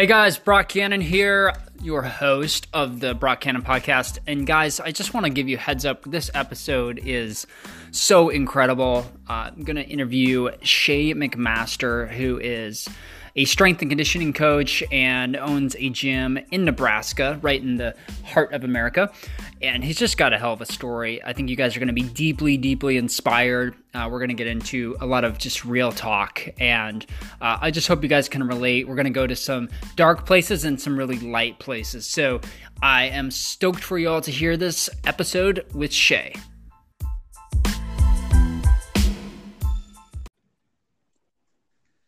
Hey guys, Brock Cannon here, your host of the Brock Cannon podcast. And guys, I just want to give you heads up. This episode is so incredible. Uh, I'm going to interview Shae McMaster, who is a strength and conditioning coach and owns a gym in Nebraska, right in the heart of America. And he's just got a hell of a story. I think you guys are going to be deeply, deeply inspired. Uh, we're going to get into a lot of just real talk. And uh, I just hope you guys can relate. We're going to go to some dark places and some really light places. So I am stoked for you all to hear this episode with Shae.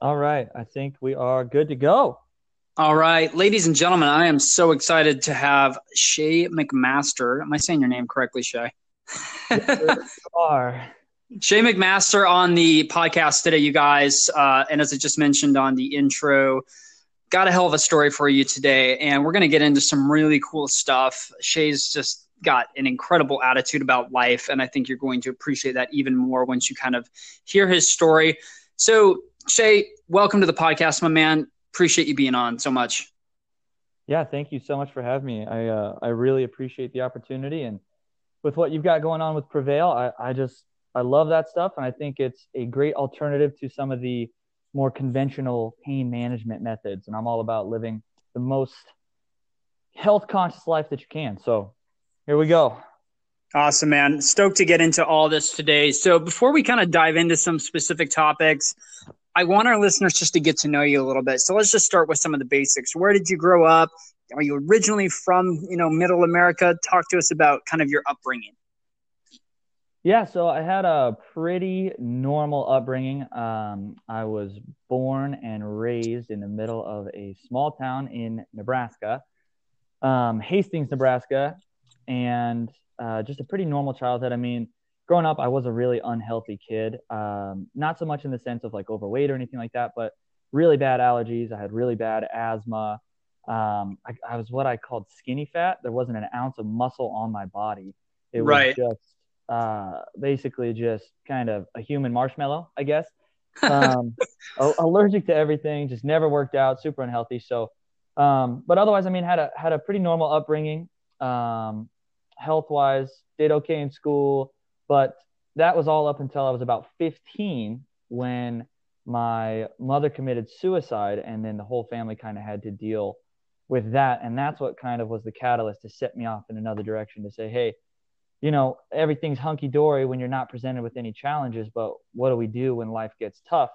All right. I think we are good to go. All right, ladies and gentlemen, I am so excited to have Shae McMaster. Am I saying your name correctly, Shae? you are. Shae McMaster on the podcast today, you guys. Uh, and as I just mentioned on the intro, got a hell of a story for you today. And we're going to get into some really cool stuff. Shae's just got an incredible attitude about life. And I think you're going to appreciate that even more once you kind of hear his story. So, Shae, welcome to the podcast, my man. Appreciate you being on so much. Yeah, thank you so much for having me. I uh, I really appreciate the opportunity, and with what you've got going on with Prevail, I, I just I love that stuff, and I think it's a great alternative to some of the more conventional pain management methods. And I'm all about living the most health conscious life that you can. So here we go. Awesome, man. Stoked to get into all this today. So before we kind of dive into some specific topics, I want our listeners just to get to know you a little bit. So let's just start with some of the basics. Where did you grow up? Are you originally from, you know, middle America? Talk to us about kind of your upbringing. Yeah, so I had a pretty normal upbringing. Um, I was born and raised in the middle of a small town in Nebraska, um, Hastings, Nebraska, and uh, just a pretty normal childhood. I mean, growing up, I was a really unhealthy kid. Um, not so much in the sense of like overweight or anything like that, but really bad allergies. I had really bad asthma. Um, I, I, was what I called skinny fat. There wasn't an ounce of muscle on my body. It was right. just uh, basically just kind of a human marshmallow, I guess. Um, allergic to everything, just never worked out, super unhealthy. So, um, but otherwise, I mean, had a had a pretty normal upbringing, um, health wise. Did okay in school but that was all up until I was about 15 when my mother committed suicide, and then the whole family kind of had to deal with that. And that's what kind of was the catalyst to set me off in another direction to say, hey, you know, everything's hunky dory when you're not presented with any challenges, but what do we do when life gets tough?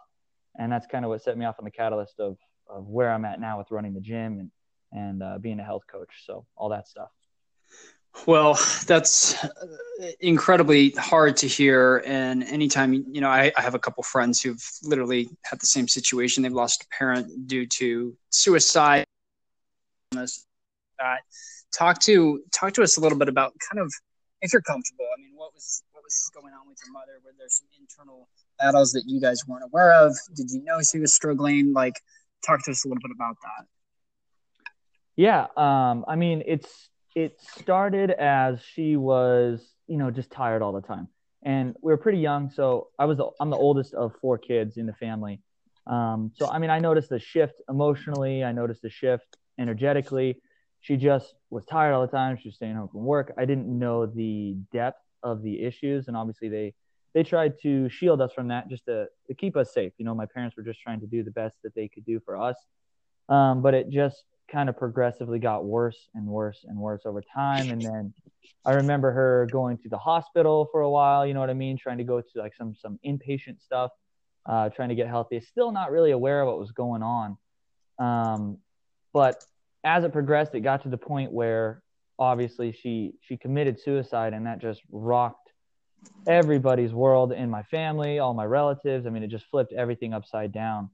And that's kind of what set me off on the catalyst of, of where I'm at now with running the gym and, and uh, being a health coach. So all that stuff. Well, that's incredibly hard to hear. And anytime, you know, I, I, have a couple friends who've literally had the same situation. They've lost a parent due to suicide. That talk to talk to us a little bit about kind of if you're comfortable. I mean, what was what was going on with your mother? Were there some internal battles that you guys weren't aware of? Did you know she was struggling? Like, talk to us a little bit about that. Yeah, um, I mean, it's it started as she was, you know, just tired all the time. And we were pretty young, so I was the, I'm the oldest of four kids in the family. Um, so I mean, I noticed a shift emotionally. I noticed a shift energetically. She just was tired all the time. She was staying home from work. I didn't know the depth of the issues, and obviously they they tried to shield us from that just to, to keep us safe. You know, my parents were just trying to do the best that they could do for us. Um, but it just kind of progressively got worse and worse and worse over time. And then I remember her going to the hospital for a while, you know what I mean? Trying to go to like some, some inpatient stuff, uh, trying to get healthy, still not really aware of what was going on. Um, but as it progressed, it got to the point where obviously she, she committed suicide and that just rocked everybody's world in my family, all my relatives. I mean, it just flipped everything upside down.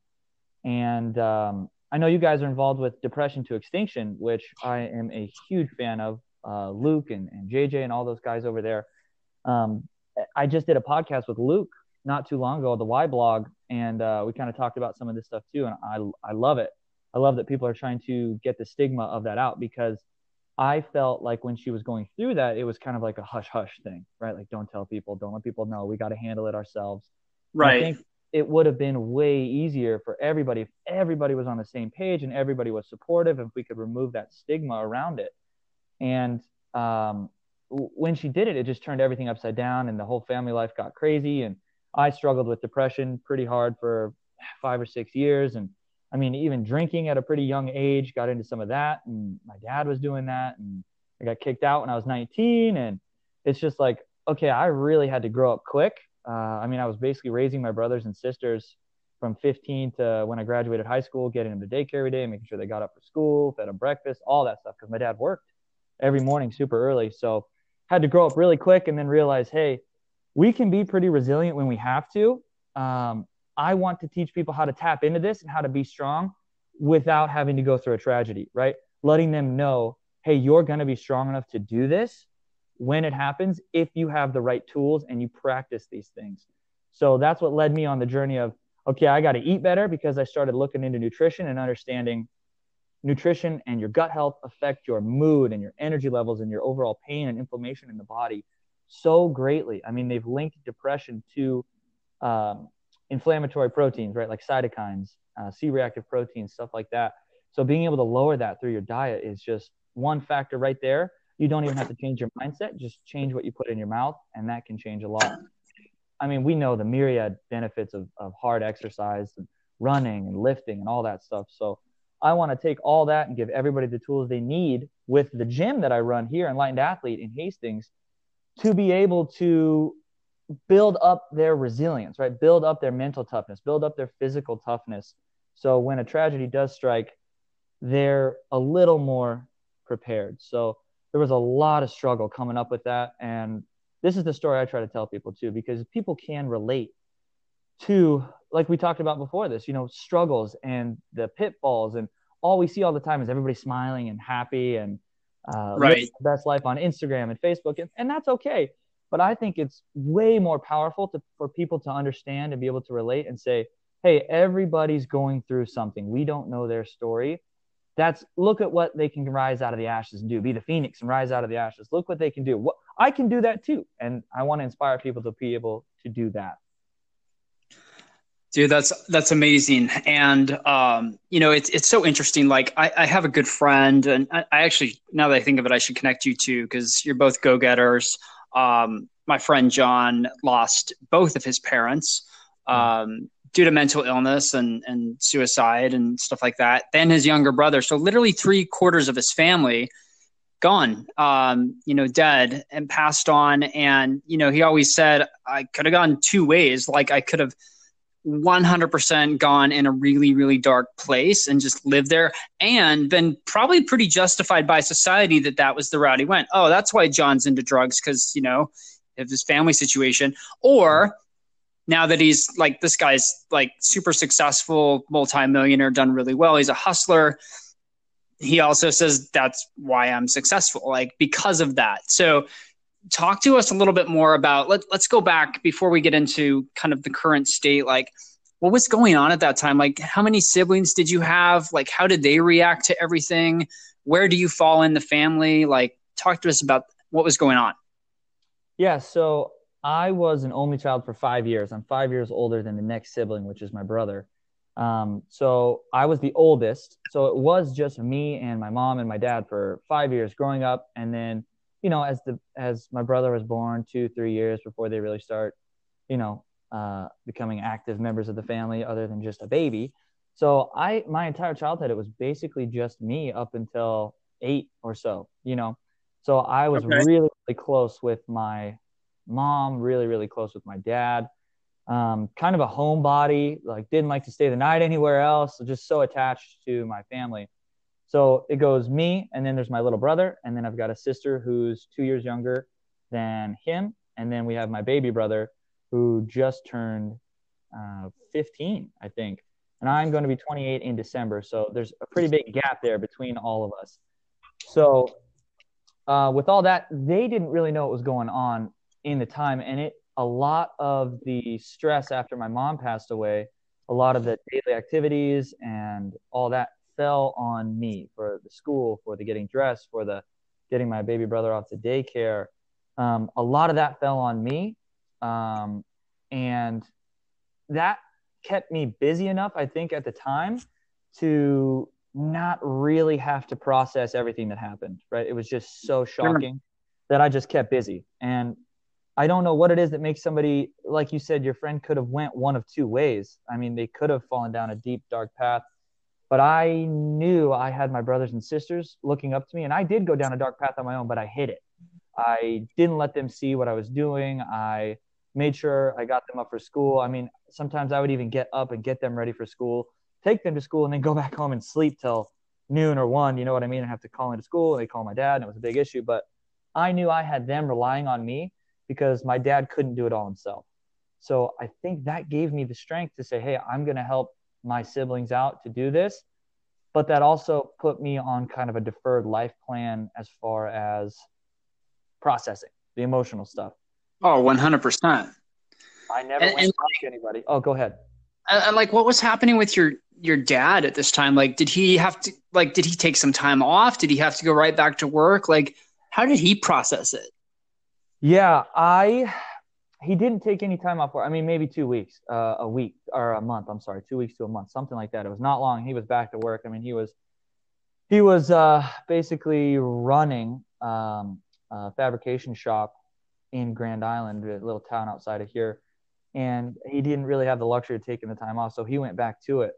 And, um, I know you guys are involved with Depression to Extinction, which I am a huge fan of. Uh, Luke and, and JJ and all those guys over there. Um, I just did a podcast with Luke not too long ago, the Y blog, and uh, we kind of talked about some of this stuff too. And I, I love it. I love that people are trying to get the stigma of that out because I felt like when she was going through that, it was kind of like a hush hush thing, right? Like, don't tell people, don't let people know. We got to handle it ourselves. Right. I think it would have been way easier for everybody if everybody was on the same page and everybody was supportive if we could remove that stigma around it. And um, when she did it it just turned everything upside down and the whole family life got crazy. And i struggled with depression pretty hard for five or six years. And i mean even drinking at a pretty young age got into some of that. And my dad was doing that and i got kicked out when i was 19 and it's just like okay i really had to grow up quick uh, I mean, I was basically raising my brothers and sisters from 15 to when I graduated high school, getting them to daycare every day, making sure they got up for school, fed them breakfast, all that stuff. Because my dad worked every morning super early, so had to grow up really quick and then realize, hey, we can be pretty resilient when we have to. Um, I want to teach people how to tap into this and how to be strong without having to go through a tragedy, right? Letting them know, hey, you're going to be strong enough to do this when it happens if you have the right tools and you practice these things. So that's what led me on the journey of okay, I got to eat better because I started looking into nutrition and understanding nutrition and your gut health affect your mood and your energy levels and your overall pain and inflammation in the body so greatly. I mean, they've linked depression to um, inflammatory proteins, right? Like cytokines, uh, C reactive proteins, stuff like that. So being able to lower that through your diet is just one factor right there you don't even have to change your mindset just change what you put in your mouth and that can change a lot. I mean we know the myriad benefits of, of hard exercise and running and lifting and all that stuff. So i want to take all that and give everybody the tools they need with the gym that i run here enlightened athlete in hastings to be able to build up their resilience right? Build up their mental toughness build up their physical toughness. So when a tragedy does strike they're a little more prepared. So there was a lot of struggle coming up with that. And this is the story I try to tell people too, because people can relate to, like we talked about before this, you know, struggles and the pitfalls. And all we see all the time is everybody smiling and happy and uh, right. the best life on Instagram and Facebook. And, and that's okay. But I think it's way more powerful to, for people to understand and be able to relate and say, hey, everybody's going through something. We don't know their story that's look at what they can rise out of the ashes and do. Be the phoenix and rise out of the ashes. Look what they can do. What I can do that too, and I want to inspire people to be able to do that. Dude, that's that's amazing, and um, you know it's it's so interesting. Like I, I have a good friend, and I, I, actually now that I think of it, I should connect you two because you're both go getters. Um, my friend John lost both of his parents. Hmm. Um, due to mental illness and, and suicide and stuff like that. Then his younger brother. So literally three quarters of his family gone, um, you know, dead and passed on. And, you know, he always said, I could have gone two ways. Like I could have 100% gone in a really, really dark place and just lived there and been probably pretty justified by society that that was the route he went. Oh, that's why John's into drugs because, you know, of his family situation. Or, now that he's like this guy's like super successful multimillionaire done really well he's a hustler. He also says that's why i'm successful like because of that. So talk to us a little bit more about let, let's go back before we get into kind of the current state like what was going on at that time? Like how many siblings did you have? Like how did they react to everything? Where do you fall in the family? Like talk to us about what was going on. Yeah so I was an only child for five years. I'm five years older than the next sibling, which is my brother. Um, so I was the oldest. So it was just me and my mom and my dad for five years growing up. And then, you know, as the as my brother was born, two, three years before they really start, you know, uh, becoming active members of the family, other than just a baby. So I my entire childhood it was basically just me up until eight or so, you know. So I was okay. really, really close with my mom, really, really close with my dad. Um, kind of a homebody, like didn't like to stay the night anywhere else. Just so attached to my family. So it goes me, and then there's my little brother, and then I've got a sister who's two years younger than him, and then we have my baby brother who just turned uh, 15, I think, and I'm going to be 28 in December. So there's a pretty big gap there between all of us. So uh, with all that, they didn't really know what was going on in the time and it a lot of the stress after my mom passed away a lot of the daily activities and all that fell on me for the school for the getting dressed for the getting my baby brother off to daycare um, a lot of that fell on me um, and that kept me busy enough, I think, at the time to not really have to process everything that happened. Right? It was just so shocking that I just kept busy, and I don't know what it is that makes somebody, like you said, your friend could have went one of two ways. I mean, they could have fallen down a deep, dark path, but I knew I had my brothers and sisters looking up to me, and I did go down a dark path on my own, but I hid it. I didn't let them see what I was doing. I made sure I got them up for school. I mean, sometimes I would even get up and get them ready for school, take them to school, and then go back home and sleep till noon or one. You know what I mean? I have to call into school, and they call my dad, and it was a big issue. But I knew I had them relying on me because my dad couldn't do it all himself. So I think that gave me the strength to say, hey, I'm going to help my siblings out to do this. But that also put me on kind of a deferred life plan as far as processing the emotional stuff. Oh, 100%. I never and, went and, to anybody. Oh, go ahead. And like, what was happening with your your dad at this time? Like, did he have to like? Did he take some time off? Did he have to go right back to work? Like, how did he process it? Yeah, I he didn't take any time off work. I mean, maybe two weeks, uh, a week or a month. I'm sorry, two weeks to a month, something like that. It was not long. He was back to work. I mean, he was he was uh, basically running um, a fabrication shop in Grand Island, a little town outside of here, and he didn't really have the luxury of taking the time off, so he went back to it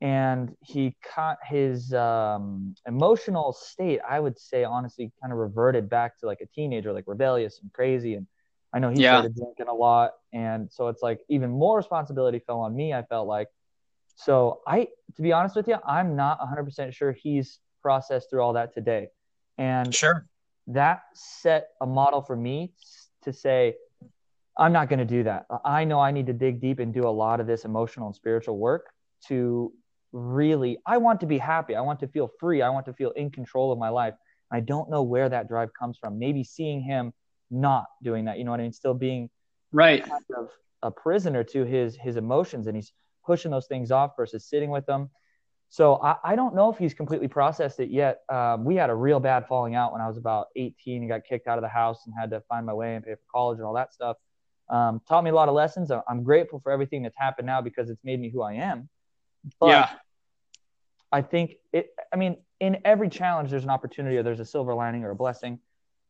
and he caught his um, emotional state i would say honestly kind of reverted back to like a teenager like rebellious and crazy and i know he yeah. started drinking a lot and so it's like even more responsibility fell on me i felt like. So i to be honest with you i'm not 100% sure he's processed through all that today and sure. that set a model for me to say i'm not going to do that. I know i need to dig deep and do a lot of this emotional and spiritual work to really i want to be happy. I want to feel free. I want to feel in control of my life. I don't know where that drive comes from. Maybe seeing him not doing that you know what i mean? Still being right. kind of a prisoner to his his emotions and he's pushing those things off versus sitting with them. So I, I don't know if he's completely processed it yet. Um, we had a real bad falling out when i was about 18 and got kicked out of the house and had to find my way and pay for college and all that stuff. Um, taught me a lot of lessons. I'm grateful for everything that's happened now because it's made me who i am but yeah. I think it, I mean, in every challenge, there's an opportunity or there's a silver lining or a blessing.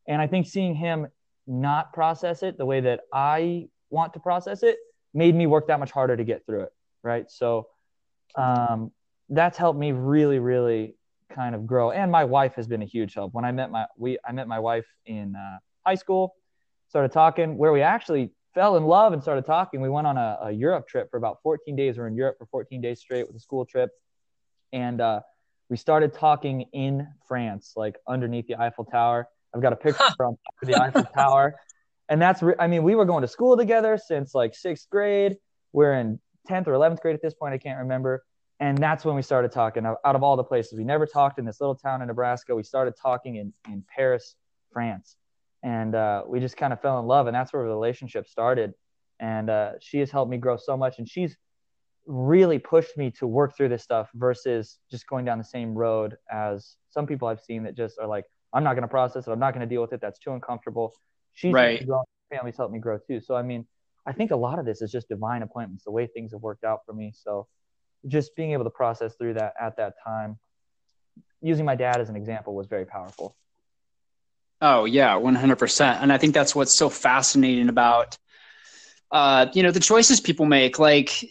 And I think seeing him not process it the way that I want to process it made me work that much harder to get through it. Right. So um, that's helped me really, really kind of grow. And my wife has been a huge help. When I met my, we, I met my wife in uh, high school, started talking where we actually fell in love and started talking. We went on a, a Europe trip for about 14 days. We are in Europe for 14 days straight with a school trip. And uh, we started talking in France, like underneath the Eiffel Tower. I've got a picture from the Eiffel Tower. And that's, re- I mean, we were going to school together since like sixth grade. We're in 10th or 11th grade at this point. I can't remember. And that's when we started talking. Out of all the places, we never talked in this little town in Nebraska. We started talking in, in Paris, France and uh, we just kind of fell in love and that's where the relationship started. And uh, she has helped me grow so much and she's really pushed me to work through this stuff versus just going down the same road as some people i've seen that just are like i'm not going to process it. I'm not going to deal with it. That's too uncomfortable. She's right. grown, family's helped me grow too. So i mean i think a lot of this is just divine appointments the way things have worked out for me. So just being able to process through that at that time using my dad as an example was very powerful Oh yeah, one hundred percent. And I think that's what's so fascinating about, uh, you know, the choices people make. Like,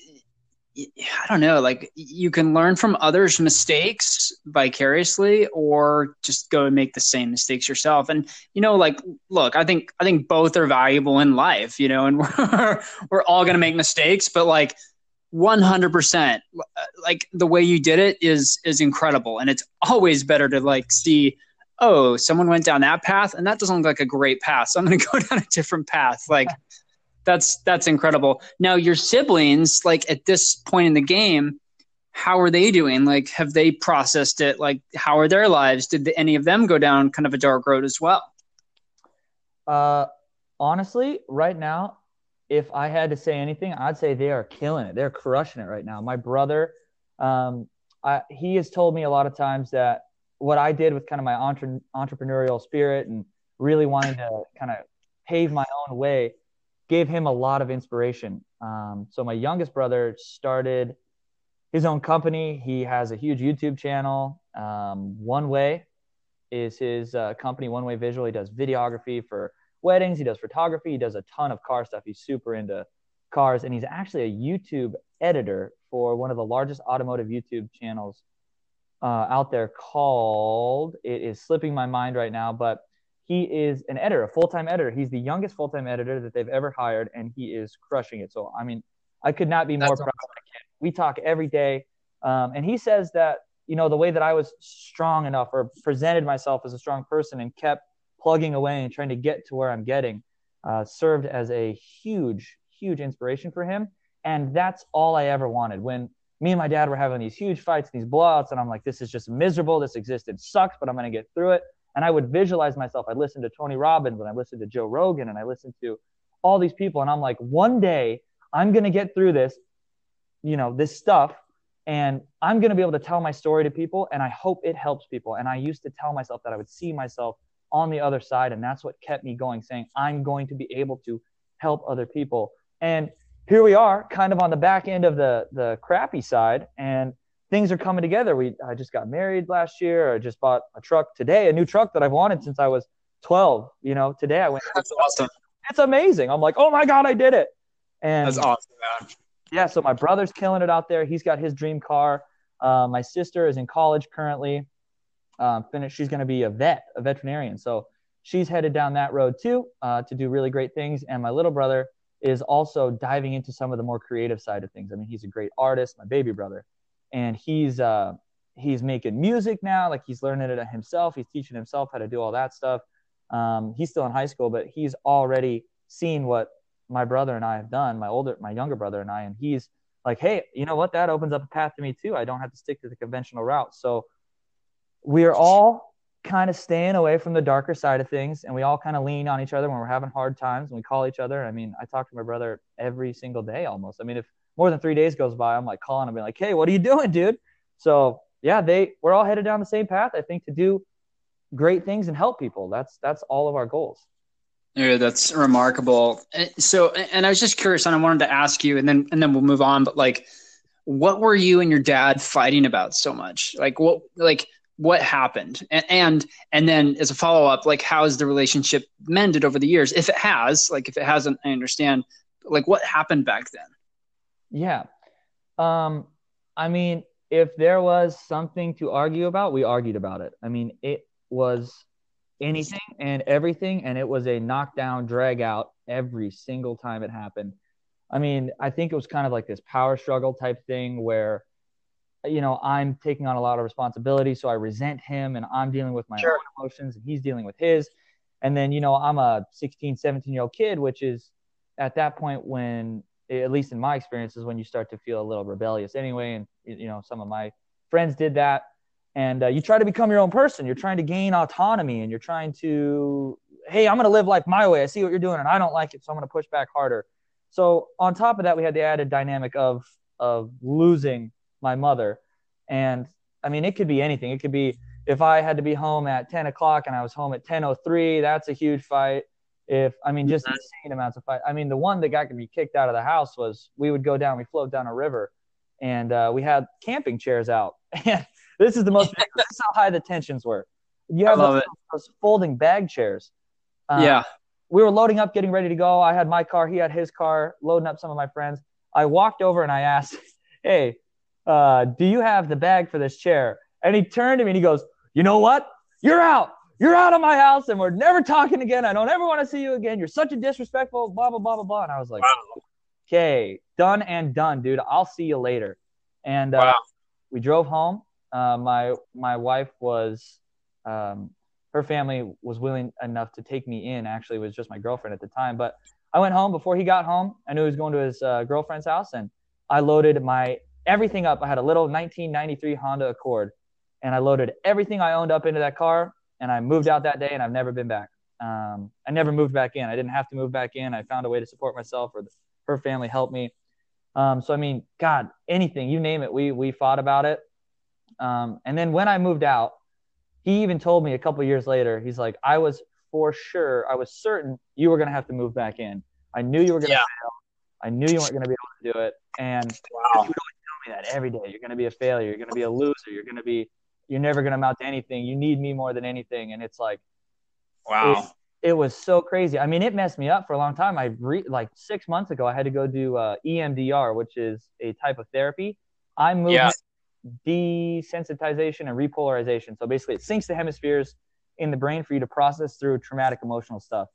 I don't know, like you can learn from others' mistakes vicariously, or just go and make the same mistakes yourself. And you know, like, look, I think I think both are valuable in life. You know, and we're we're all gonna make mistakes, but like. 100% like the way you did it is is incredible and it's always better to like see oh, someone went down that path and that doesn't look like a great path. So I'm going to go down a different path. Like that's, that's incredible. Now your siblings, like at this point in the game, how are they doing? Like, have they processed it? Like, how are their lives? Did any of them go down kind of a dark road as well? Uh, honestly, right now, if I had to say anything, I'd say they are killing it. They're crushing it right now. My brother, um, I, he has told me a lot of times that what I did with kind of my entre- entrepreneurial spirit and really wanting to kind of pave my own way gave him a lot of inspiration. Um, so my youngest brother started his own company. He has a huge YouTube channel. Um, One Way is his uh, company, One Way Visual. He does videography for weddings. He does photography. He does a ton of car stuff. He's super into cars, and he's actually a YouTube editor for one of the largest automotive YouTube channels uh, out there called. It is slipping my mind right now, but he is an editor, a full time editor. He's the youngest full time editor that they've ever hired, and he is crushing it. So, I mean, I could not be more That's proud awesome. of my. We talk every day, um, and he says that you know the way that I was strong enough or presented myself as a strong person and kept plugging away and trying to get to where I'm getting uh, served as a huge, huge inspiration for him. And that's all I ever wanted. When me and my dad were having these huge fights, and these blowouts, and I'm like, this is just miserable. This existed sucks, but I'm to get through it. And I would visualize myself. I listened to Tony Robbins and I listened to Joe Rogan and I listened to all these people. And I'm like, one day I'm to get through this, you know, this stuff. And I'm to be able to tell my story to people. And I hope it helps people. And I used to tell myself that I would see myself on the other side. And that's what kept me going, saying, I'm going to be able to help other people. And here we are, kind of on the back end of the, the crappy side. And things are coming together. We I just got married last year. I just bought a truck today, a new truck that I've wanted since I was 12. You know, today I went. That's awesome. It's amazing. I'm like, oh my god, I did it. And that's awesome, man. Yeah. So my brother's killing it out there. He's got his dream car. Uh, my sister is in college currently. Um, finished. She's going to be a vet, a veterinarian. So she's headed down that road too uh, to do really great things. And my little brother is also diving into some of the more creative side of things. I mean, he's a great artist, my baby brother and he's uh, he's making music now. Like he's learning it himself. He's teaching himself how to do all that stuff. Um, he's still in high school, but he's already seen what my brother and I have done. My older, my younger brother and I, and he's like, hey, you know what? That opens up a path to me too. I don't have to stick to the conventional route. So we're all kind of staying away from the darker side of things and we all kind of lean on each other when we're having hard times and we call each other. I mean, I talk to my brother every single day almost. I mean, if more than three days goes by, I'm like calling him, being like, "Hey, what are you doing, dude?" So yeah, they we're all headed down the same path. I think to do great things and help people. That's that's all of our goals. Yeah, that's remarkable. Eh, so, and I was just curious, and I wanted to ask you, and then and then we'll move on. But like, what were you and your dad fighting about so much? Like, what like what happened? And and, and then as a follow up, like, how has the relationship mended over the years? If it has, like, if it hasn't, I understand. Like, what happened back then? Yeah. Um, I mean, if there was something to argue about, we argued about it. I mean, it was anything and everything, and it was a knockdown, drag out every single time it happened. I mean, I think it was kind of like this power struggle type thing where, you know, I'm taking on a lot of responsibility, so I resent him, and I'm dealing with my sure. own emotions, and he's dealing with his. And then, you know, I'm a 16, 17 year old kid, which is at that point when at least in my experience is when you start to feel a little rebellious anyway. And, you know, some of my friends did that. And uh, you try to become your own person. You're trying to gain autonomy and you're trying to, hey, I'm going to live life my way. I see what you're doing and I don't like it. So I'm going to push back harder. So on top of that, we had the added dynamic of, of losing my mother. And I mean, it could be anything. It could be if I had to be home at 10 o'clock and I was home at 10:03, that's a huge fight if I mean just insane amounts of fight. I mean the one that got me kicked out of the house was we would go down, we float down a river, and uh, we had camping chairs out. And this is the most this is how high the tensions were. You have those, those, folding bag chairs. Um, yeah. We were loading up, getting ready to go. I had my car, he had his car, loading up some of my friends. I walked over and I asked, "Hey, uh, do you have the bag for this chair?" And he turned to me and he goes, "You know what? You're out." you're out of my house and we're never talking again. I don't ever want to see you again. You're such a disrespectful, blah, blah, blah, blah, blah. And I was like, wow. okay, done and done, dude. I'll see you later. And uh, wow. we drove home. Uh, my, my wife was, um, her family was willing enough to take me in. Actually, it was just my girlfriend at the time. But I went home before he got home. I knew he was going to his uh, girlfriend's house and I loaded my everything up. I had a little 1993 Honda Accord and I loaded everything I owned up into that car and I moved out that day and I've never been back. Um, I never moved back in. I didn't have to move back in. I found a way to support myself or the, her family helped me. Um, so, I mean, God, anything, you name it, we, we fought about it. Um, and then when I moved out, he even told me a couple years later, he's like, I was for sure, I was certain you were going to have to move back in. I knew you were going to Yeah. fail. I knew you weren't going to be able to do it. And Wow. You would always tell me that every day. You're going to be a failure. You're going to be a loser. You're going to be, you're never going to amount to anything. You need me more than anything. And it's like, Wow. it was so crazy. I mean, it messed me up for a long time. I re- like six months ago, I had to go do uh, EMDR, which is a type of therapy. Eye movement Yeah. desensitization and repolarization. So basically, it syncs the hemispheres in the brain for you to process through traumatic emotional stuff.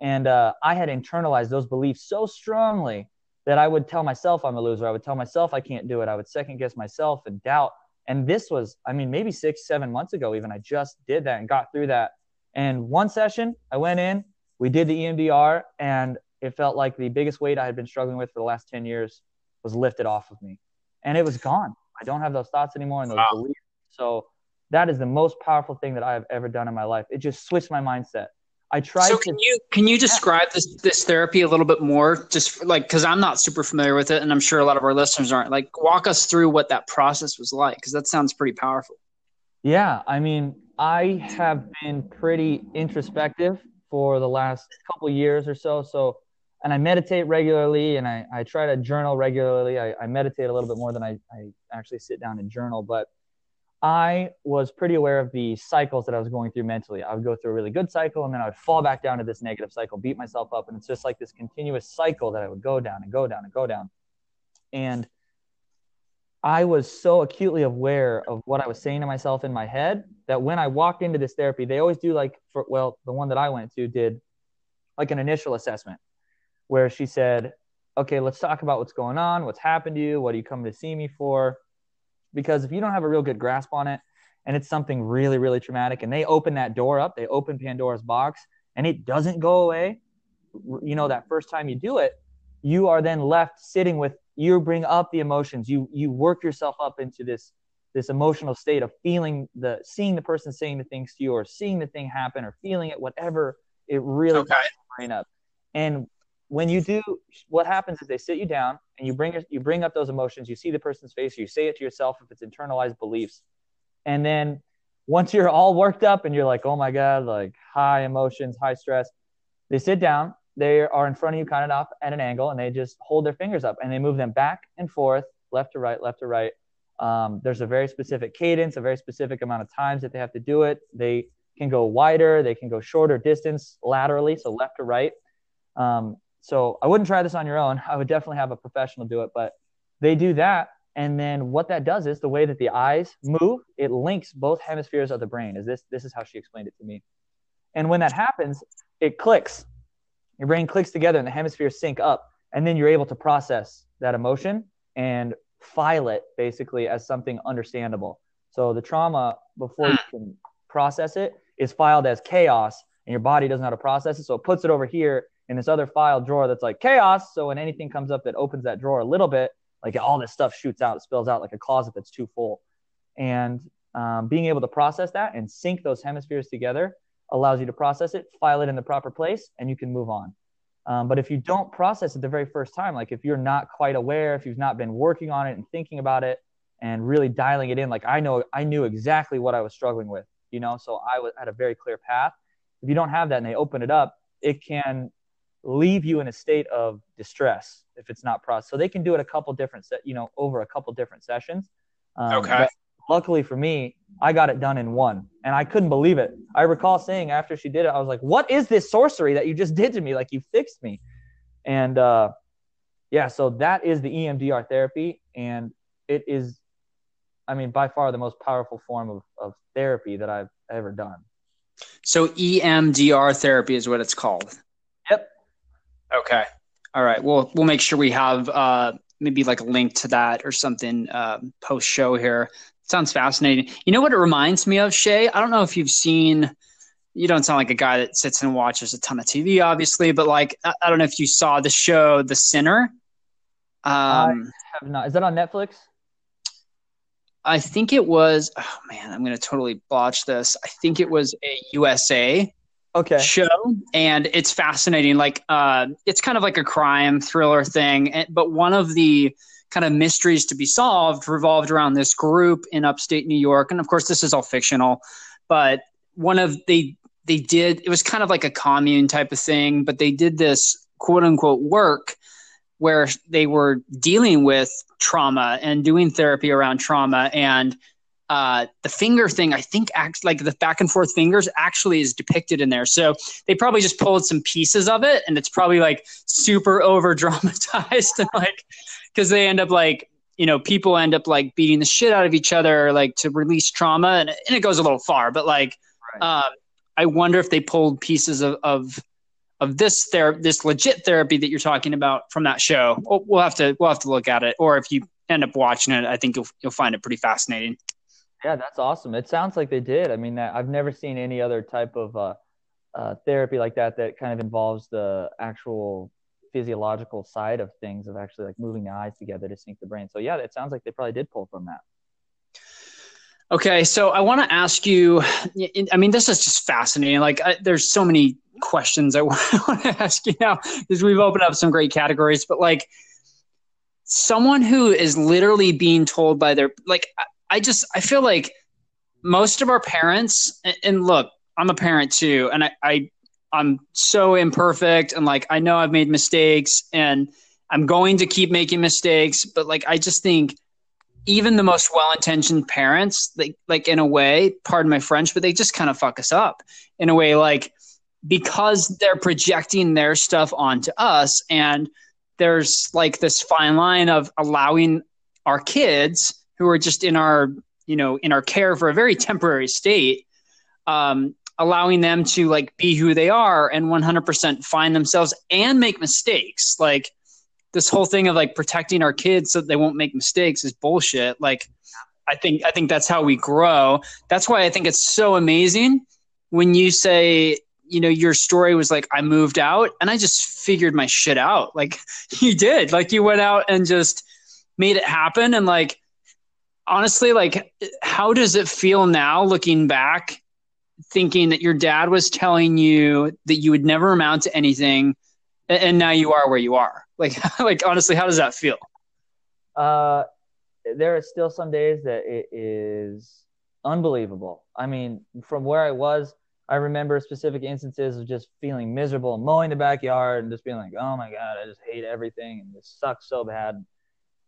And uh, I had internalized those beliefs so strongly that I would tell myself I'm a loser. I would tell myself I can't do it. I would second guess myself and doubt. And this was, I mean, maybe six, seven months ago, even I just did that and got through that. And one session, I went in, we did the EMDR, and it felt like the biggest weight I had been struggling with for the last 10 years was lifted off of me. And it was gone. I don't have those thoughts anymore and those Wow. beliefs. So that is the most powerful thing that I have ever done in my life. It just switched my mindset. I tried So to can you can you describe this this therapy a little bit more? Just like because I'm not super familiar with it, and I'm sure a lot of our listeners aren't. Like, walk us through what that process was like, because that sounds pretty powerful. Yeah, I mean, I have been pretty introspective for the last couple years or so. So, and I meditate regularly and I, I try to journal regularly. I, I meditate a little bit more than I, I actually sit down and journal, but I was pretty aware of the cycles that I was going through mentally. I would go through a really good cycle and then I would fall back down to this negative cycle, beat myself up. And it's just like this continuous cycle that I would go down and go down and go down. And I was so acutely aware of what I was saying to myself in my head that when I walked into this therapy, they always do like for well, the one that I went to did like an initial assessment where she said, "Okay, let's talk about what's going on, what's happened to you, what are you coming to see me for?" Because if you don't have a real good grasp on it and it's something really really traumatic and they open that door up, they open Pandora's box and it doesn't go away, you know that first time you do it, you are then left sitting with you bring up the emotions you you work yourself up into this this emotional state of feeling the seeing the person saying the things to you or seeing the thing happen or feeling it whatever it really Okay. fires your brain up and when you do what happens is they sit you down and you bring you bring up those emotions you see the person's face you say it to yourself if it's internalized beliefs. And then once you're all worked up and you're like oh my god like high emotions high stress they sit down they are in front of you kind of up at an angle and they just hold their fingers up and they move them back and forth left to right left to right. Um, there's a very specific cadence a very specific amount of times that they have to do it. They can go wider they can go shorter distance laterally so left to right. Um, so i wouldn't try this on your own. I would definitely have a professional do it but they do that. And then what that does is the way that the eyes move it links both hemispheres of the brain is this this is how she explained it to me. And when that happens it clicks. Your brain clicks together and the hemispheres sync up and then you're able to process that emotion and file it basically as something understandable. So the trauma before you can process it is filed as chaos and your body doesn't know how to process it. So it puts it over here in this other file drawer that's like chaos so when anything comes up that opens that drawer a little bit like all this stuff shoots out spills out like a closet that's too full and um, being able to process that and sync those hemispheres together allows you to process it, file it in the proper place, and you can move on. Um, but if you don't process it the very first time, like if you're not quite aware, if you've not been working on it and thinking about it and really dialing it in, like I know, I knew exactly what I was struggling with, you know, so I was, had a very clear path. If you don't have that and they open it up, it can leave you in a state of distress if it's not processed. So they can do it a couple different set, you know, over a couple different sessions. Um, Okay. luckily for me, I got it done in one, and I couldn't believe it. I recall saying after she did it, I was like, "What is this sorcery that you just did to me? Like you fixed me." And uh, yeah, so that is the EMDR therapy, and it is, I mean, by far the most powerful form of, of therapy that I've ever done. So EMDR therapy is what it's called. Okay. All right. Well, we'll make sure we have uh, maybe like a link to that or something uh, post show here. Sounds fascinating. You know what it reminds me of, Shae? I don't know if you've seen. You don't sound like a guy that sits and watches a ton of TV, obviously, but like I, I don't know if you saw the show The Sinner. Um, Have not. Is that on Netflix? I think it was. Oh man, I'm going to totally botch this. I think it was a USA Okay. show and it's fascinating like uh it's kind of like a crime thriller thing but one of the kind of mysteries to be solved revolved around this group in upstate new york and of course this is all fictional but one of they they did it was kind of like a commune type of thing but they did this quote unquote work where they were dealing with trauma and doing therapy around trauma and uh, the finger thing i think acts like the back and forth fingers actually is depicted in there so they probably just pulled some pieces of it and it's probably like super over dramatized and like because they end up like you know people end up like beating the shit out of each other like to release trauma and, and it goes a little far but like right. uh, i wonder if they pulled pieces of, of of this ther- this legit therapy that you're talking about from that show. We'll have to we'll have to look at it, or if you end up watching it, I think you'll you'll find it pretty fascinating. Yeah, that's awesome. It sounds like they did. I mean, I've never seen any other type of uh, uh, therapy like that that kind of involves the actual physiological side of things of actually like moving the eyes together to sync the brain. So yeah, it sounds like they probably did pull from that. Okay, so I want to ask you. I mean, this is just fascinating. Like, I, there's so many questions I want to ask you now because we've opened up some great categories, but like someone who is literally being told by their like I just I feel like most of our parents and look, I'm a parent too, and I, I I'm so imperfect and like I know I've made mistakes and I'm going to keep making mistakes, but like I just think even the most well-intentioned parents, like like in a way, pardon my French, but they just kind of fuck us up in a way like because they're projecting their stuff onto us and there's like this fine line of allowing our kids who are just in our you know in our care for a very temporary state um, allowing them to like be who they are and 100% find themselves and make mistakes like this whole thing of like protecting our kids so they won't make mistakes is bullshit like i think i think that's how we grow that's why i think it's so amazing when you say you know, your story was like, I moved out and I just figured my shit out. Like you did, like you went out and just made it happen. And like, honestly, like, how does it feel now looking back, thinking that your dad was telling you that you would never amount to anything and now you are where you are? Like, like honestly, how does that feel? Uh, there are still some days that it is unbelievable. I mean, from where I was I remember specific instances of just feeling miserable and mowing the backyard and just being like, oh my God, I just hate everything and this sucks so bad.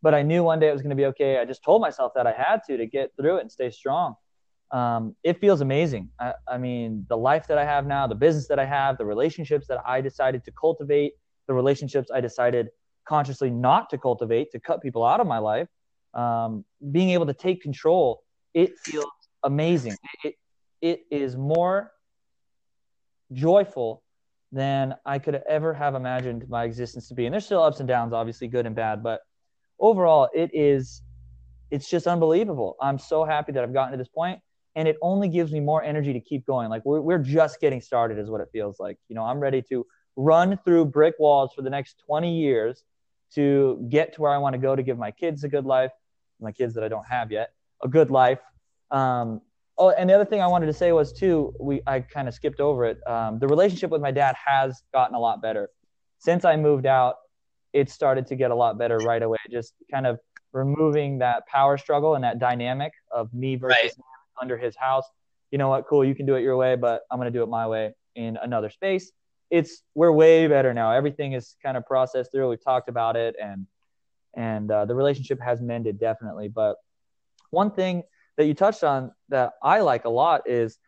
But I knew one day it was going to be okay. I just told myself that I had to to get through it and stay strong. Um, it feels amazing. I, I mean, the life that I have now, the business that I have, the relationships that I decided to cultivate, the relationships I decided consciously not to cultivate, to cut people out of my life, um, being able to take control, it feels amazing. It, it is more joyful than I could ever have imagined my existence to be. And there's still ups and downs, obviously good and bad, but overall it is it's just unbelievable. I'm so happy that I've gotten to this point and it only gives me more energy to keep going. Like we're we're just getting started is what it feels like. You know, I'm ready to run through brick walls for the next 20 years to get to where I want to go to give my kids a good life, my kids that I don't have yet, a good life. Um, Oh, and the other thing I wanted to say was too, we I kind of skipped over it. Um, the relationship with my dad has gotten a lot better since I moved out. It started to get a lot better right away. Just kind of removing that power struggle and that dynamic of me versus right. under his house. You know what? Cool, you can do it your way, but I'm gonna do it my way in another space. It's we're way better now. Everything is kind of processed through. We've talked about it, and and uh, the relationship has mended definitely. But one thing that you touched on that I like a lot is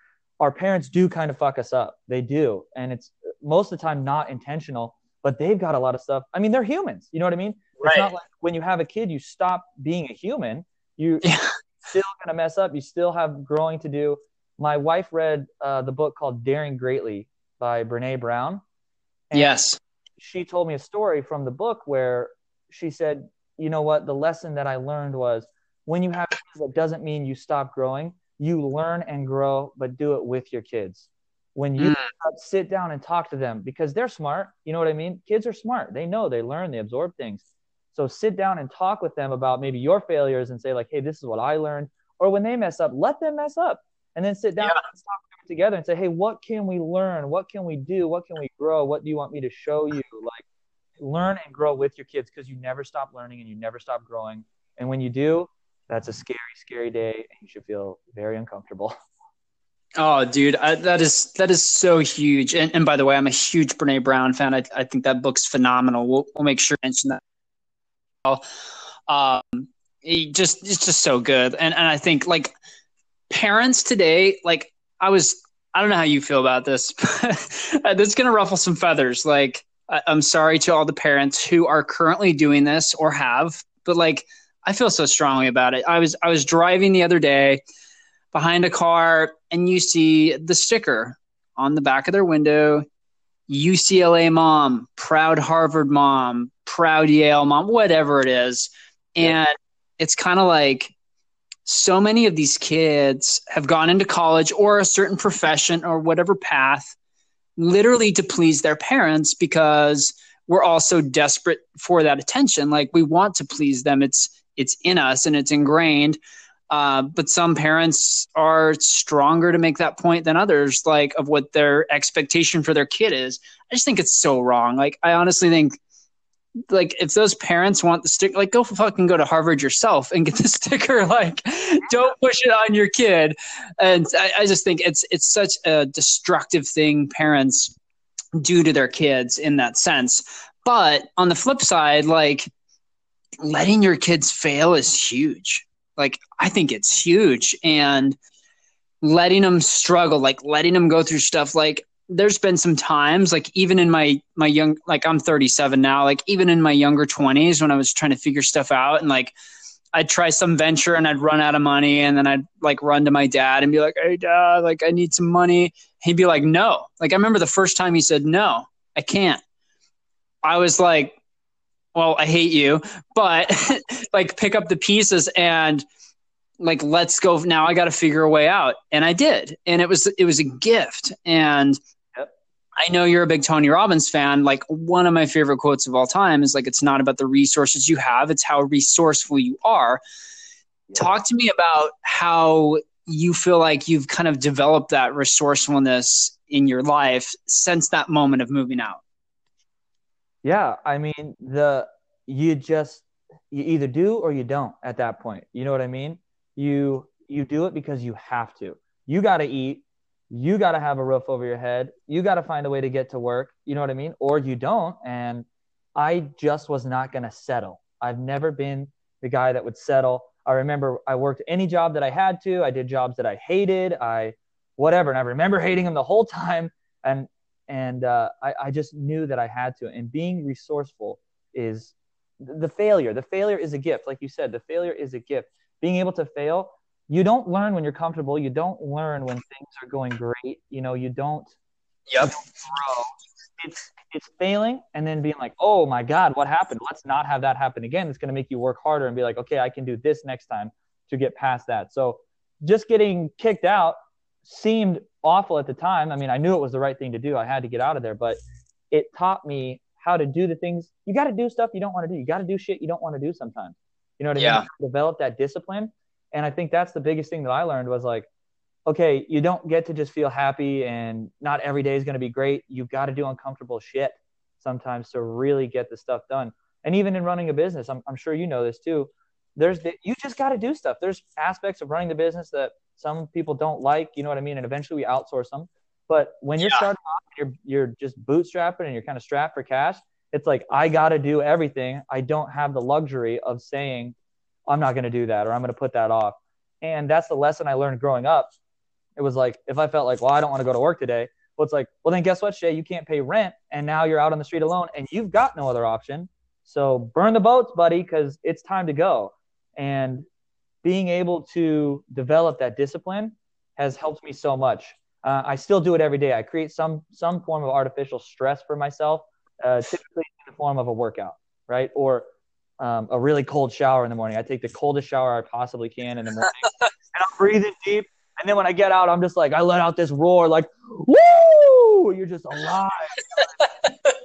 our parents do kind of fuck us up. They do. And it's most of the time not intentional, but they've got a lot of stuff. I mean, they're humans. You know what I mean? Right. It's not like when you have a kid, you stop being a human. You yeah. still gonna mess up. You still have growing to do. My wife read uh, the book called Daring Greatly by Brene Brown. yes. She told me a story from the book where she said, you know what? The lesson that I learned was when you have kids, that doesn't mean you stop growing. You learn and grow, but do it with your kids. When you mm. sit down and talk to them, because they're smart, you know what I mean? Kids are smart. They know, they learn, they absorb things. So sit down and talk with them about maybe your failures and say, like, hey, this is what I learned. Or when they mess up, let them mess up. And then sit down yeah. and talk together and say, hey, what can we learn? What can we do? What can we grow? What do you want me to show you? Like, learn and grow with your kids because you never stop learning and you never stop growing. And when you do, that's a scary, scary day, and you should feel very uncomfortable. Oh, dude, I, that is that is so huge. And, and by the way, I'm a huge Brene Brown fan. I, I think that book's phenomenal. We'll, we'll make sure to mention that. Um, it just it's just so good. And and I think like parents today, like I was, I don't know how you feel about this, but this is gonna ruffle some feathers. Like I, I'm sorry to all the parents who are currently doing this or have, but like I feel so strongly about it. I was I was driving the other day behind a car and you see the sticker on the back of their window UCLA mom, proud Harvard mom, proud Yale mom, whatever it is. And it's kind of like so many of these kids have gone into college or a certain profession or whatever path literally to please their parents because we're all so desperate for that attention. Like we want to please them. It's it's in us and it's ingrained uh, but some parents are stronger to make that point than others, like of what their expectation for their kid is. I just think it's so wrong. Like, I honestly think, like, if those parents want the sticker, like, go fucking go to Harvard yourself and get the sticker. Like, don't push it on your kid. And I, I just think it's it's such a destructive thing parents do to their kids in that sense. But on the flip side, like, letting your kids fail is huge like I think it's huge and letting them struggle, like letting them go through stuff like there's been some times like even in my my young like I'm 37 now, like even in my younger 20s when I was trying to figure stuff out and like I'd try some venture and I'd run out of money and then I'd like run to my dad and be like, "Hey dad, like I need some money." He'd be like, "No." Like I remember the first time he said, "No, I can't." I was like, well, I hate you, but like pick up the pieces and like let's go now I got to figure a way out and I did. And it was it was a gift and I know you're a big Tony Robbins fan. Like one of my favorite quotes of all time is like it's not about the resources you have, it's how resourceful you are. Talk to me about how you feel like you've kind of developed that resourcefulness in your life since that moment of moving out. Yeah, I mean the you just you either do or you don't at that point. You know what I mean? You you do it because you have to. You got to eat. You got to have a roof over your head. You got to find a way to get to work. You know what I mean? Or you don't. And I just was not going to settle. I've never been the guy that would settle. I remember I worked any job that I had to. I did jobs that I hated. I whatever. And I remember hating them the whole time. And and uh, I, I just knew that I had to. And being resourceful is the failure. The failure is a gift, like you said. The failure is a gift. Being able to fail, you don't learn when you're comfortable. You don't learn when things are going great. You know, you don't. Yep. You don't grow. It's it's failing and then being like, oh my god, what happened? Let's not have that happen again. It's going to make you work harder and be like, okay, I can do this next time to get past that. So just getting kicked out seemed awful at the time. I mean, I knew it was the right thing to do. I had to get out of there, but it taught me how to do the things you got to do stuff you don't want to do. You got to do shit you don't want to do sometimes. You know what I yeah. mean? Develop that discipline. And I think that's the biggest thing that I learned was like, okay, you don't get to just feel happy and not every day is going to be great. You've got to do uncomfortable shit sometimes to really get the stuff done. And even in running a business, I'm, I'm sure you know this too. There's the, you just got to do stuff. There's aspects of running the business that some people don't like, you know what I mean? And eventually we outsource them. But when you're yeah. starting off, you're you're just bootstrapping and you're kind of strapped for cash. It's like I got to do everything. I don't have the luxury of saying I'm not going to do that or I'm going to put that off. And that's the lesson I learned growing up. It was like if I felt like, well, I don't want to go to work today. Well, it's like, well, then guess what, Shae? You can't pay rent, and now you're out on the street alone, and you've got no other option. So burn the boats, buddy, because it's time to go. And being able to develop that discipline has helped me so much. Uh, I still do it every day. I create some some form of artificial stress for myself, uh, typically in the form of a workout, right? Or um, a really cold shower in the morning. I take the coldest shower I possibly can in the morning, and I'm breathing deep. And then when I get out, I'm just like I let out this roar, like "Woo!" You're just alive.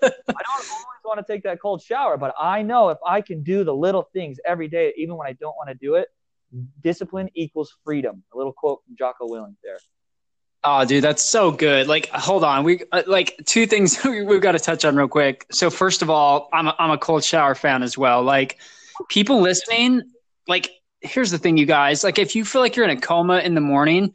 I don't always want to take that cold shower, but I know if I can do the little things every day, even when I don't want to do it, discipline equals freedom. A little quote from Jocko Willink there. Oh, dude, that's so good. Like, hold on, we uh, like two things we, have got to touch on real quick. So, first of all, I'm a, I'm a cold shower fan as well. Like, people listening, like, here's the thing, you guys. Like, if you feel like you're in a coma in the morning,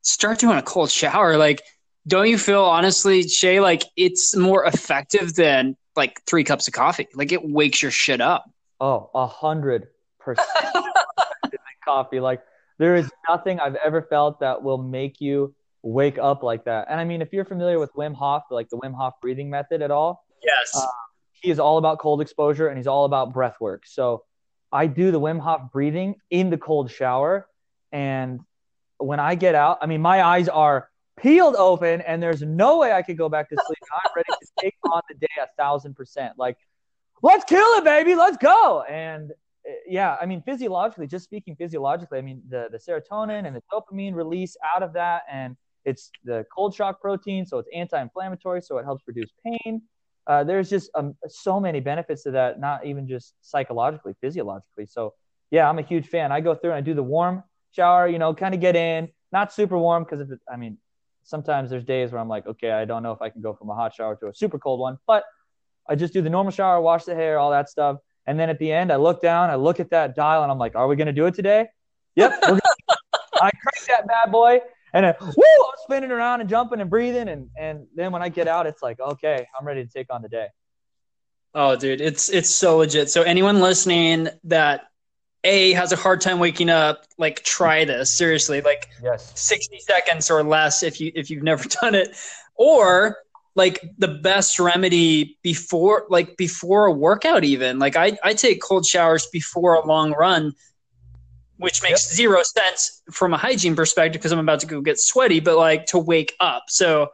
start doing a cold shower. Like, don't you feel honestly, Shae, like it's more effective than like three cups of coffee? Like it wakes your shit up. Oh, a hundred percent coffee. Like there is nothing I've ever felt that will make you wake up like that. And I mean, if you're familiar with Wim Hof, like the Wim Hof breathing method at all, yes, uh, he is all about cold exposure and he's all about breath work. So I do the Wim Hof breathing in the cold shower. And when I get out, I mean, my eyes are peeled open and there's no way I could go back to sleep. I'm ready to take on the day a thousand percent. Like, let's kill it, baby. Let's go. And yeah, I mean, physiologically, just speaking physiologically, I mean, the, the serotonin and the dopamine release out of that. And it's the cold shock protein. So it's anti inflammatory. So it helps reduce pain. Uh, there's just um, so many benefits to that, not even just psychologically, physiologically. So yeah, I'm a huge fan. I go through and I do the warm shower, you know, kind of get in, not super warm because if I mean, sometimes there's days where I'm like, okay, I don't know if I can go from a hot shower to a super cold one, but I just do the normal shower, wash the hair, all that stuff. And then at the end, I look down, I look at that dial, and I'm like, are we going to do it today? Yep. I crank that bad boy, and then, woo, I'm spinning around and jumping and breathing. And, and then when I get out, it's like, okay, I'm ready to take on the day. Oh, dude, it's it's so legit. So anyone listening that a has a hard time waking up like try this seriously like yes 60 seconds or less if you if you've never done it or like the best remedy before like before a workout even like i i take cold showers before a long run which makes yep. zero sense from a hygiene perspective because i'm about to go get sweaty but like to wake up so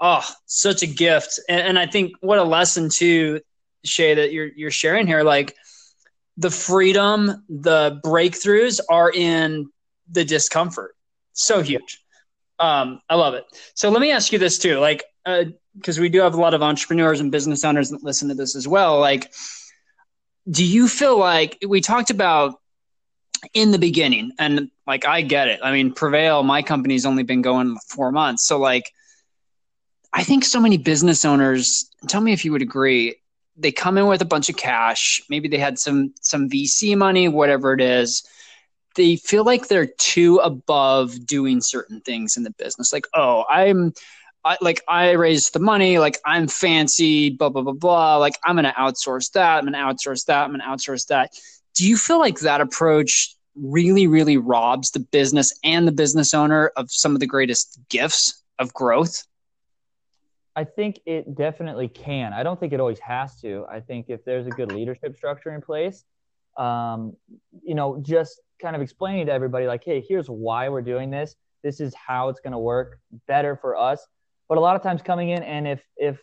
oh such a gift and, and i think what a lesson too shae that you're you're sharing here like the freedom, the breakthroughs are in the discomfort. So huge. Um, I love it. So let me ask you this too, like, because uh, we do have a lot of entrepreneurs and business owners that listen to this as well. Like, do you feel like we talked about in the beginning, and like I get it. I mean, Prevail, my company's only been going four months, so like, I think so many business owners. Tell me if you would agree they come in with a bunch of cash maybe they had some some vc money whatever it is they feel like they're too above doing certain things in the business like oh i'm I, like I raised the money, like I'm fancy, blah blah blah blah. Like I'm gonna outsource that. I'm gonna outsource that. I'm gonna outsource that. Do you feel like that approach really, really robs the business and the business owner of some of the greatest gifts of growth? I think it definitely can. I don't think it always has to. I think if there's a good leadership structure in place, um, you know, just kind of explaining to everybody, like, hey, here's why we're doing this. This is how it's going to work better for us. But a lot of times coming in, and if, if,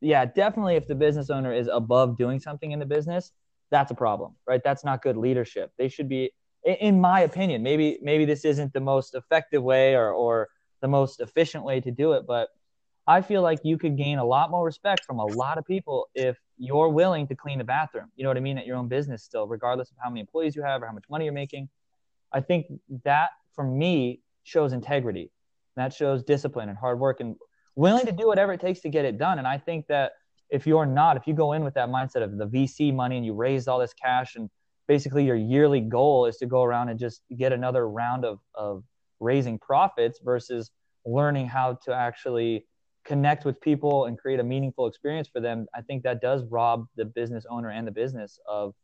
yeah, definitely if the business owner is above doing something in the business, that's a problem, right? That's not good leadership. They should be, in my opinion, maybe, maybe this isn't the most effective way or, or the most efficient way to do it, but I feel like you could gain a lot more respect from a lot of people if you're willing to clean the bathroom. You know what I mean? At your own business still, regardless of how many employees you have or how much money you're making. I think that for me shows integrity. That shows discipline and hard work and willing to do whatever it takes to get it done. And I think that if you're not, if you go in with that mindset of the VC money and you raised all this cash and basically your yearly goal is to go around and just get another round of, of raising profits versus learning how to actually connect with people and create a meaningful experience for them, I think that does rob the business owner and the business of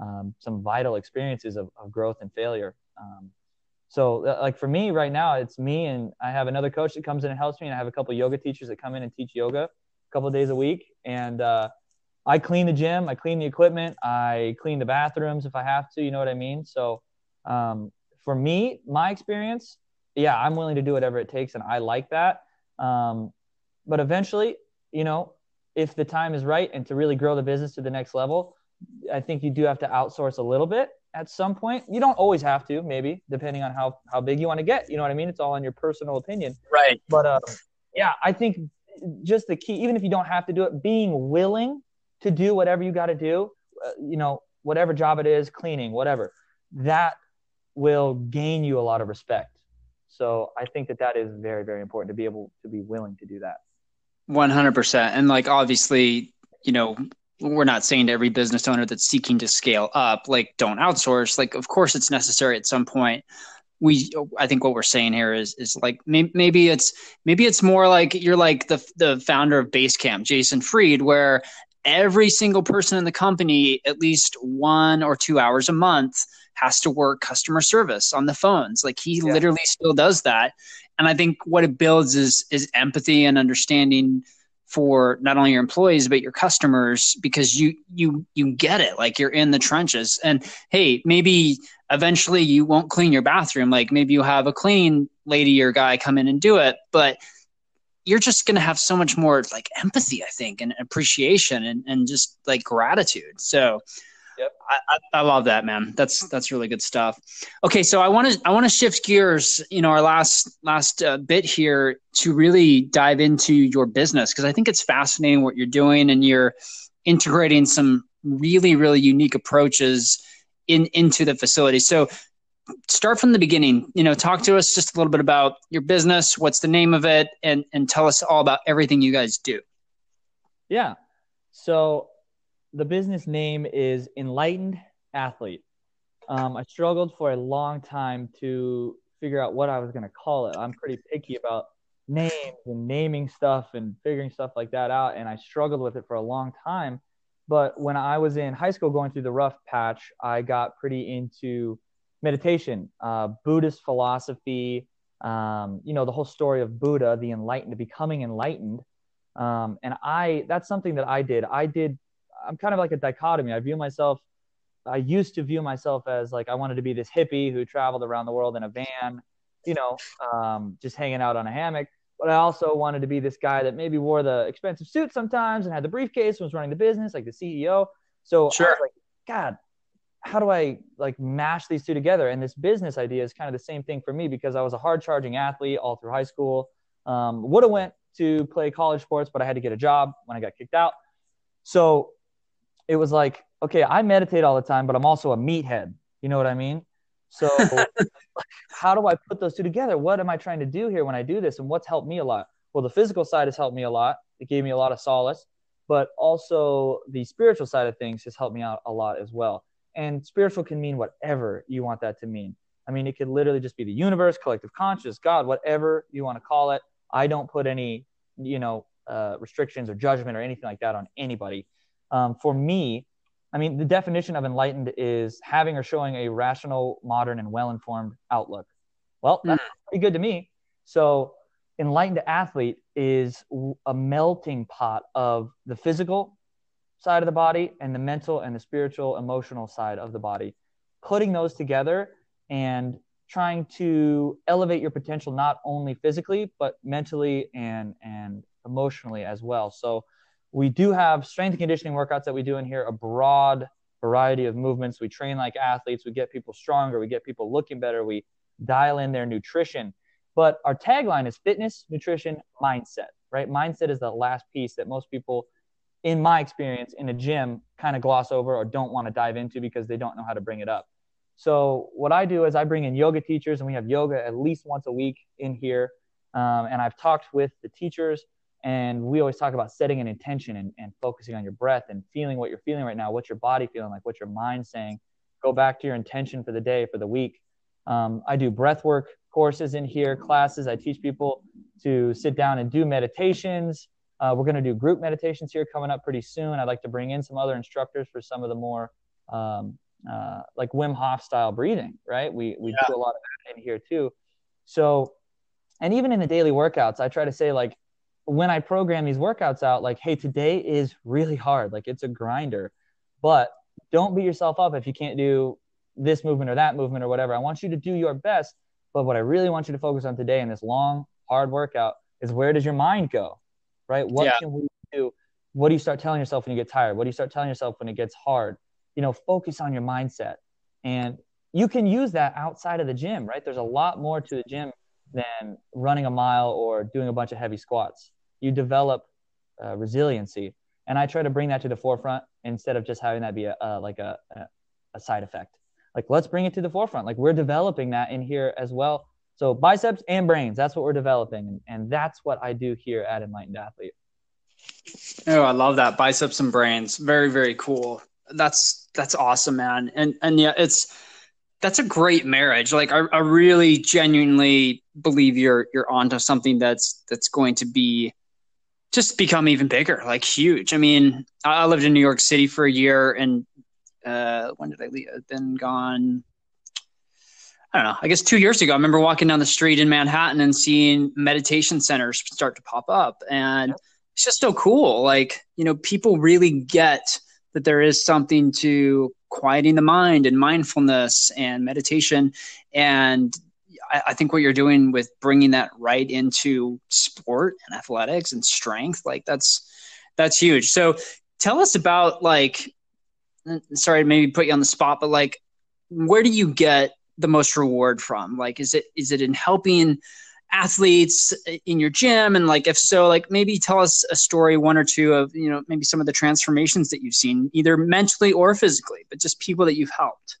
um, some vital experiences of, of growth and failure. Um, so, uh, like for me right now, it's me and I have another coach that comes in and helps me, and I have a couple yoga teachers that come in and teach yoga a couple days a week, and uh, I clean the gym, I clean the equipment, I clean the bathrooms if I have to. You know what I mean? So, um, for me, my experience, yeah, I'm willing to do whatever it takes, and I like that. Um, but eventually, you know, if the time is right and to really grow the business to the next level, I think you do have to outsource a little bit at some point. You don't always have to, maybe, depending on how how big you want to get. You know what I mean? It's all in your personal opinion. Right. But uh, yeah, I think just the key, even if you don't have to do it, being willing to do whatever you got to do, uh, you know, whatever job it is, cleaning, whatever, that will gain you a lot of respect. So I think that that is very, very important to be able to be willing to do that. 100%. And like, obviously, you know, we're not saying to every business owner that's seeking to scale up, like, don't outsource. Like, of course, it's necessary at some point. we I think what we're saying here is is like maybe it's maybe it's more like you're like the the founder of Basecamp, Jason Fried, where every single person in the company at least one or two hours a month has to work customer service on the phones. Like he yeah. literally still does that. And I think what it builds is is empathy and understanding for not only your employees but your customers because you you you get it like you're in the trenches. And hey maybe eventually you won't clean your bathroom. Like maybe you have a clean lady or guy come in and do it but you're just going to have so much more like empathy i think and appreciation and, and just like gratitude. So Yep. I, I, love that, man. That's that's really good stuff. Okay, so I want to I want to shift gears. You know, our last last uh, bit here to really dive into your business because I think it's fascinating what you're doing and you're integrating some really really unique approaches in into the facility. So start from the beginning. You know, talk to us just a little bit about your business. What's the name of it, and and tell us all about everything you guys do. Yeah. So the business name is Enlightened Athlete. Um, I struggled for a long time to figure out what I was going to call it. I'm pretty picky about names and naming stuff and figuring stuff like that out. And I struggled with it for a long time. But when I was in high school going through the rough patch, I got pretty into meditation, uh, Buddhist philosophy, um, you know, the whole story of Buddha, the enlightened, becoming enlightened. Um, and I, that's something that I did. I did I'm kind of like a dichotomy. I view myself, I used to view myself as like I wanted to be this hippie who traveled around the world in a van, you know, um, just hanging out on a hammock. But I also wanted to be this guy that maybe wore the expensive suit sometimes and had the briefcase and was running the business, like the CEO. So sure. I was like, God, how do I like mash these two together? And this business idea is kind of the same thing for me because I was a hard charging athlete all through high school. Um, would have went to play college sports, but I had to get a job when I got kicked out. So it was like, okay, I meditate all the time, but I'm also a meathead. You know what I mean? So how do I put those two together? What am I trying to do here when I do this? And what's helped me a lot? Well, the physical side has helped me a lot. It gave me a lot of solace, but also the spiritual side of things has helped me out a lot as well. And spiritual can mean whatever you want that to mean. I mean, it could literally just be the universe, collective conscious, God, whatever you want to call it. I don't put any, you know, uh, restrictions or judgment or anything like that on anybody. Um, for me, I mean, the definition of enlightened is having or showing a rational, modern, and well informed outlook. Well, that's mm. pretty good to me. So, enlightened athlete is a melting pot of the physical side of the body and the mental and the spiritual, emotional side of the body. Putting those together and trying to elevate your potential not only physically but mentally and and emotionally as well. So we do have strength and conditioning workouts that we do in here, a broad variety of movements. We train like athletes, we get people stronger, we get people looking better, we dial in their nutrition. But our tagline is fitness, nutrition, mindset, right? Mindset is the last piece that most people, in my experience, in a gym kind of gloss over or don't want to dive into because they don't know how to bring it up. So, what I do is I bring in yoga teachers, and we have yoga at least once a week in here. Um, and I've talked with the teachers and we always talk about setting an intention and, and focusing on your breath and feeling what you're feeling right now. What's your body feeling like? What's your mind saying? Go back to your intention for the day, for the week. Um, I do breath work courses in here, classes. I teach people to sit down and do meditations. Uh, we're going to do group meditations here coming up pretty soon. I'd like to bring in some other instructors for some of the more um, uh, like Wim Hof style breathing, right? We, we yeah. do a lot of that in here too. So, and even in the daily workouts, I try to say like, when I program these workouts out, like, hey, today is really hard. Like, it's a grinder, but don't beat yourself up if you can't do this movement or that movement or whatever. I want you to do your best. But what I really want you to focus on today in this long, hard workout is where does your mind go? Right? What yeah. can we do? What do you start telling yourself when you get tired? What do you start telling yourself when it gets hard? You know, focus on your mindset. And you can use that outside of the gym, right? There's a lot more to the gym than running a mile or doing a bunch of heavy squats. You develop uh, resiliency, and I try to bring that to the forefront instead of just having that be a, like a, a side effect. Like let's bring it to the forefront. Like we're developing that in here as well. So biceps and brains, that's what we're developing, and, and that's what I do here at Enlightened Athlete. Oh, I love that biceps and brains. Very, very cool. That's that's awesome, man. And and yeah, it's that's a great marriage. Like I, I really genuinely believe you're you're onto something that's that's going to be just become even bigger, like huge. I mean, I, lived in New York City for a year, and uh, when did I leave? I've been gone. I don't know. I guess two years ago, I remember walking down the street in Manhattan and seeing meditation centers start to pop up, and it's just so cool. Like you know, people really get that there is something to quieting the mind and mindfulness and meditation. And I, I, think what you're doing with bringing that right into sport and athletics and strength, like that's that's huge. So tell us about like, sorry maybe put you on the spot, but like, where do you get the most reward from? Like, is it is it in helping? Athletes in your gym? And like if so like maybe tell us a story one or two of you know maybe some of the transformations that you've seen either mentally or physically but just people that you've helped.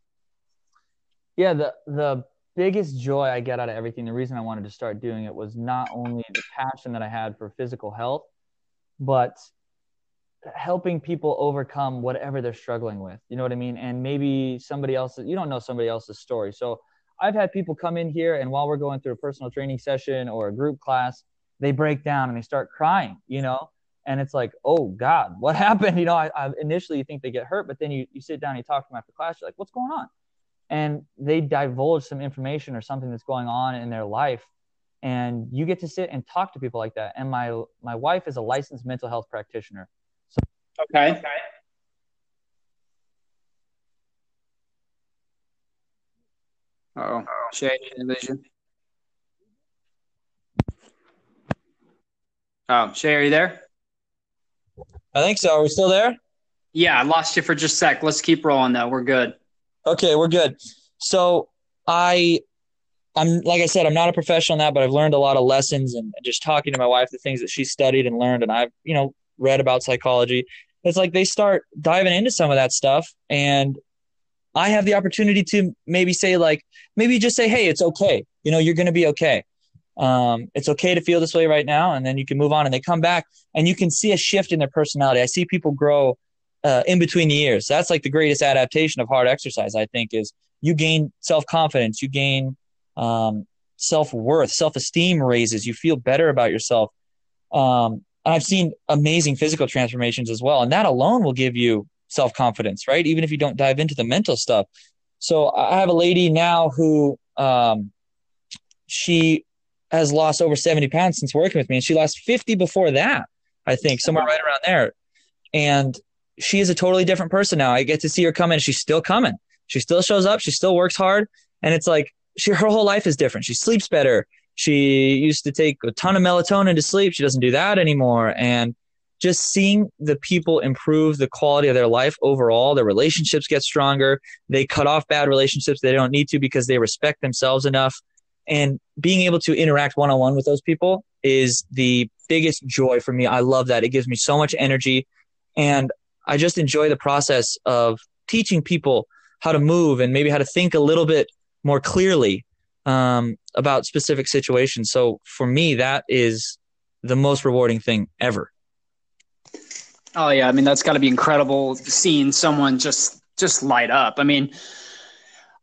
Yeah the the biggest joy i get out of everything the reason i wanted to start doing it was not only the passion that i had for physical health but helping people overcome whatever they're struggling with. You know what i mean? And maybe somebody else you don't know somebody else's story. So I've had people come in here and while we're going through a personal training session or a group class, they break down and they start crying, you know? And it's like, oh God, what happened? You know, I, I initially you think they get hurt, but then you, you sit down and you talk to them after class, you're like, what's going on? And they divulge some information or something that's going on in their life. And you get to sit and talk to people like that. And my my wife is a licensed mental health practitioner. So okay. okay Oh, Shae, vision. Oh, Shae, are you there? I think so. Are we still there? Yeah, I lost you for just a sec. Let's keep rolling though. We're good. Okay, we're good. So I I'm like I said, I'm not a professional in that, but I've learned a lot of lessons and just talking to my wife, the things that she studied and learned, and I've, you know, read about psychology. It's like they start diving into some of that stuff and I have the opportunity to maybe say like maybe just say, hey, it's okay. You know, you're going to be okay. Um, it's okay to feel this way right now, and then you can move on. And they come back, and you can see a shift in their personality. I see people grow uh, in between the years. That's like the greatest adaptation of hard exercise. I think is you gain self confidence, you gain um, self worth, self esteem raises. You feel better about yourself. Um, I've seen amazing physical transformations as well, and that alone will give you self confidence, right? Even if you don't dive into the mental stuff. So I have a lady now who um, she has lost over 70 pounds since working with me, and she lost 50 before that, I think, somewhere right around there. And she is a totally different person now. I get to see her come in. She's still coming. She still shows up. She still works hard. And it's like she, her whole life is different. She sleeps better. She used to take a ton of melatonin to sleep. She doesn't do that anymore. And just seeing the people improve the quality of their life overall, their relationships get stronger. They cut off bad relationships they don't need to because they respect themselves enough. And being able to interact one on one with those people is the biggest joy for me. I love that. It gives me so much energy. And I just enjoy the process of teaching people how to move and maybe how to think a little bit more clearly um, about specific situations. So for me, that is the most rewarding thing ever. Oh yeah, I mean that's got to be incredible seeing someone just just light up. I mean,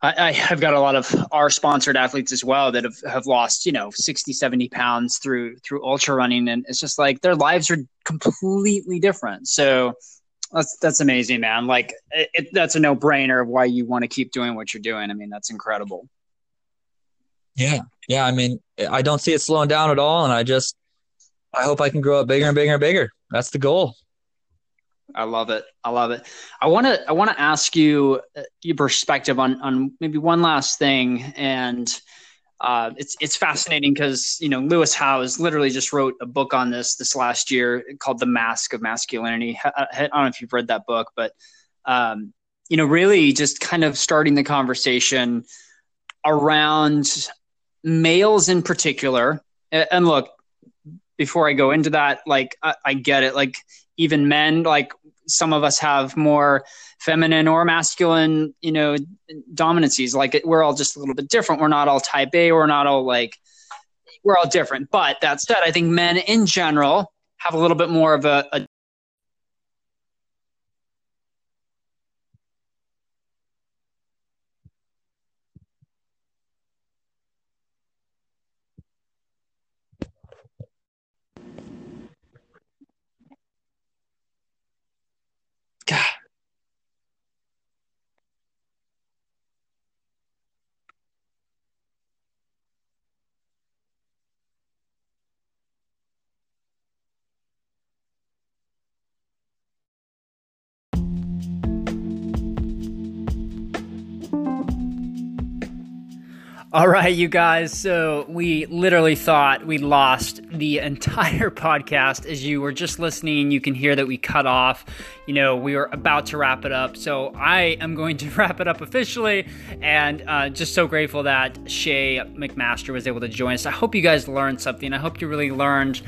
I, I have got a lot of our sponsored athletes as well that have, have lost, you know, 60, 70 pounds through through ultra running, and it's just like their lives are completely different. So that's that's amazing, man. Like it, it, that's a no brainer of why you want to keep doing what you're doing. I mean, that's incredible. Yeah, yeah. I mean, I don't see it slowing down at all, and I just I hope I can grow up bigger and bigger and bigger. That's the goal. I love it. I love it. I want to I want to ask you uh, your perspective on on maybe one last thing, and uh, it's it's fascinating because you know Lewis Howes literally just wrote a book on this this last year called The Mask of Masculinity. I, I don't know if you've read that book, but um, you know, really just kind of starting the conversation around males in particular. And look, before I go into that, like I, I get it. Like even men, like some of us have more feminine or masculine, you know, dominancies. Like we're all just a little bit different. We're not all type A. We're not all like, we're all different. But that said, I think men in general have a little bit more of a, a All right, you guys. So we literally thought we lost the entire podcast. As you were just listening, you can hear that we cut off. You know, we were about to wrap it up. So I am going to wrap it up officially. And uh, just so grateful that Shae McMaster was able to join us. I hope you guys learned something. I hope you really learned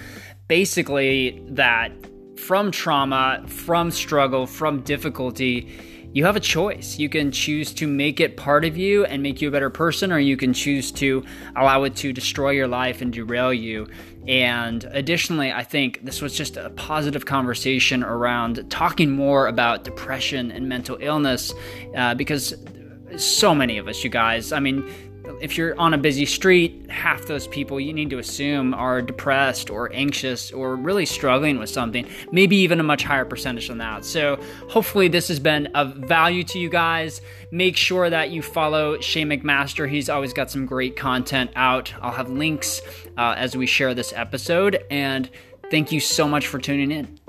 basically that from trauma, from struggle, from difficulty, you have a choice. You can choose to make it part of you and make you a better person, or you can choose to allow it to destroy your life and derail you. And additionally, I think this was just a positive conversation around talking more about depression and mental illness uh, because so many of us, you guys, I mean, if you're on a busy street, half those people you need to assume are depressed or anxious or really struggling with something, maybe even a much higher percentage than that. So, hopefully, this has been of value to you guys. Make sure that you follow Shae McMaster. He's always got some great content out. I'll have links uh, as we share this episode. And thank you so much for tuning in.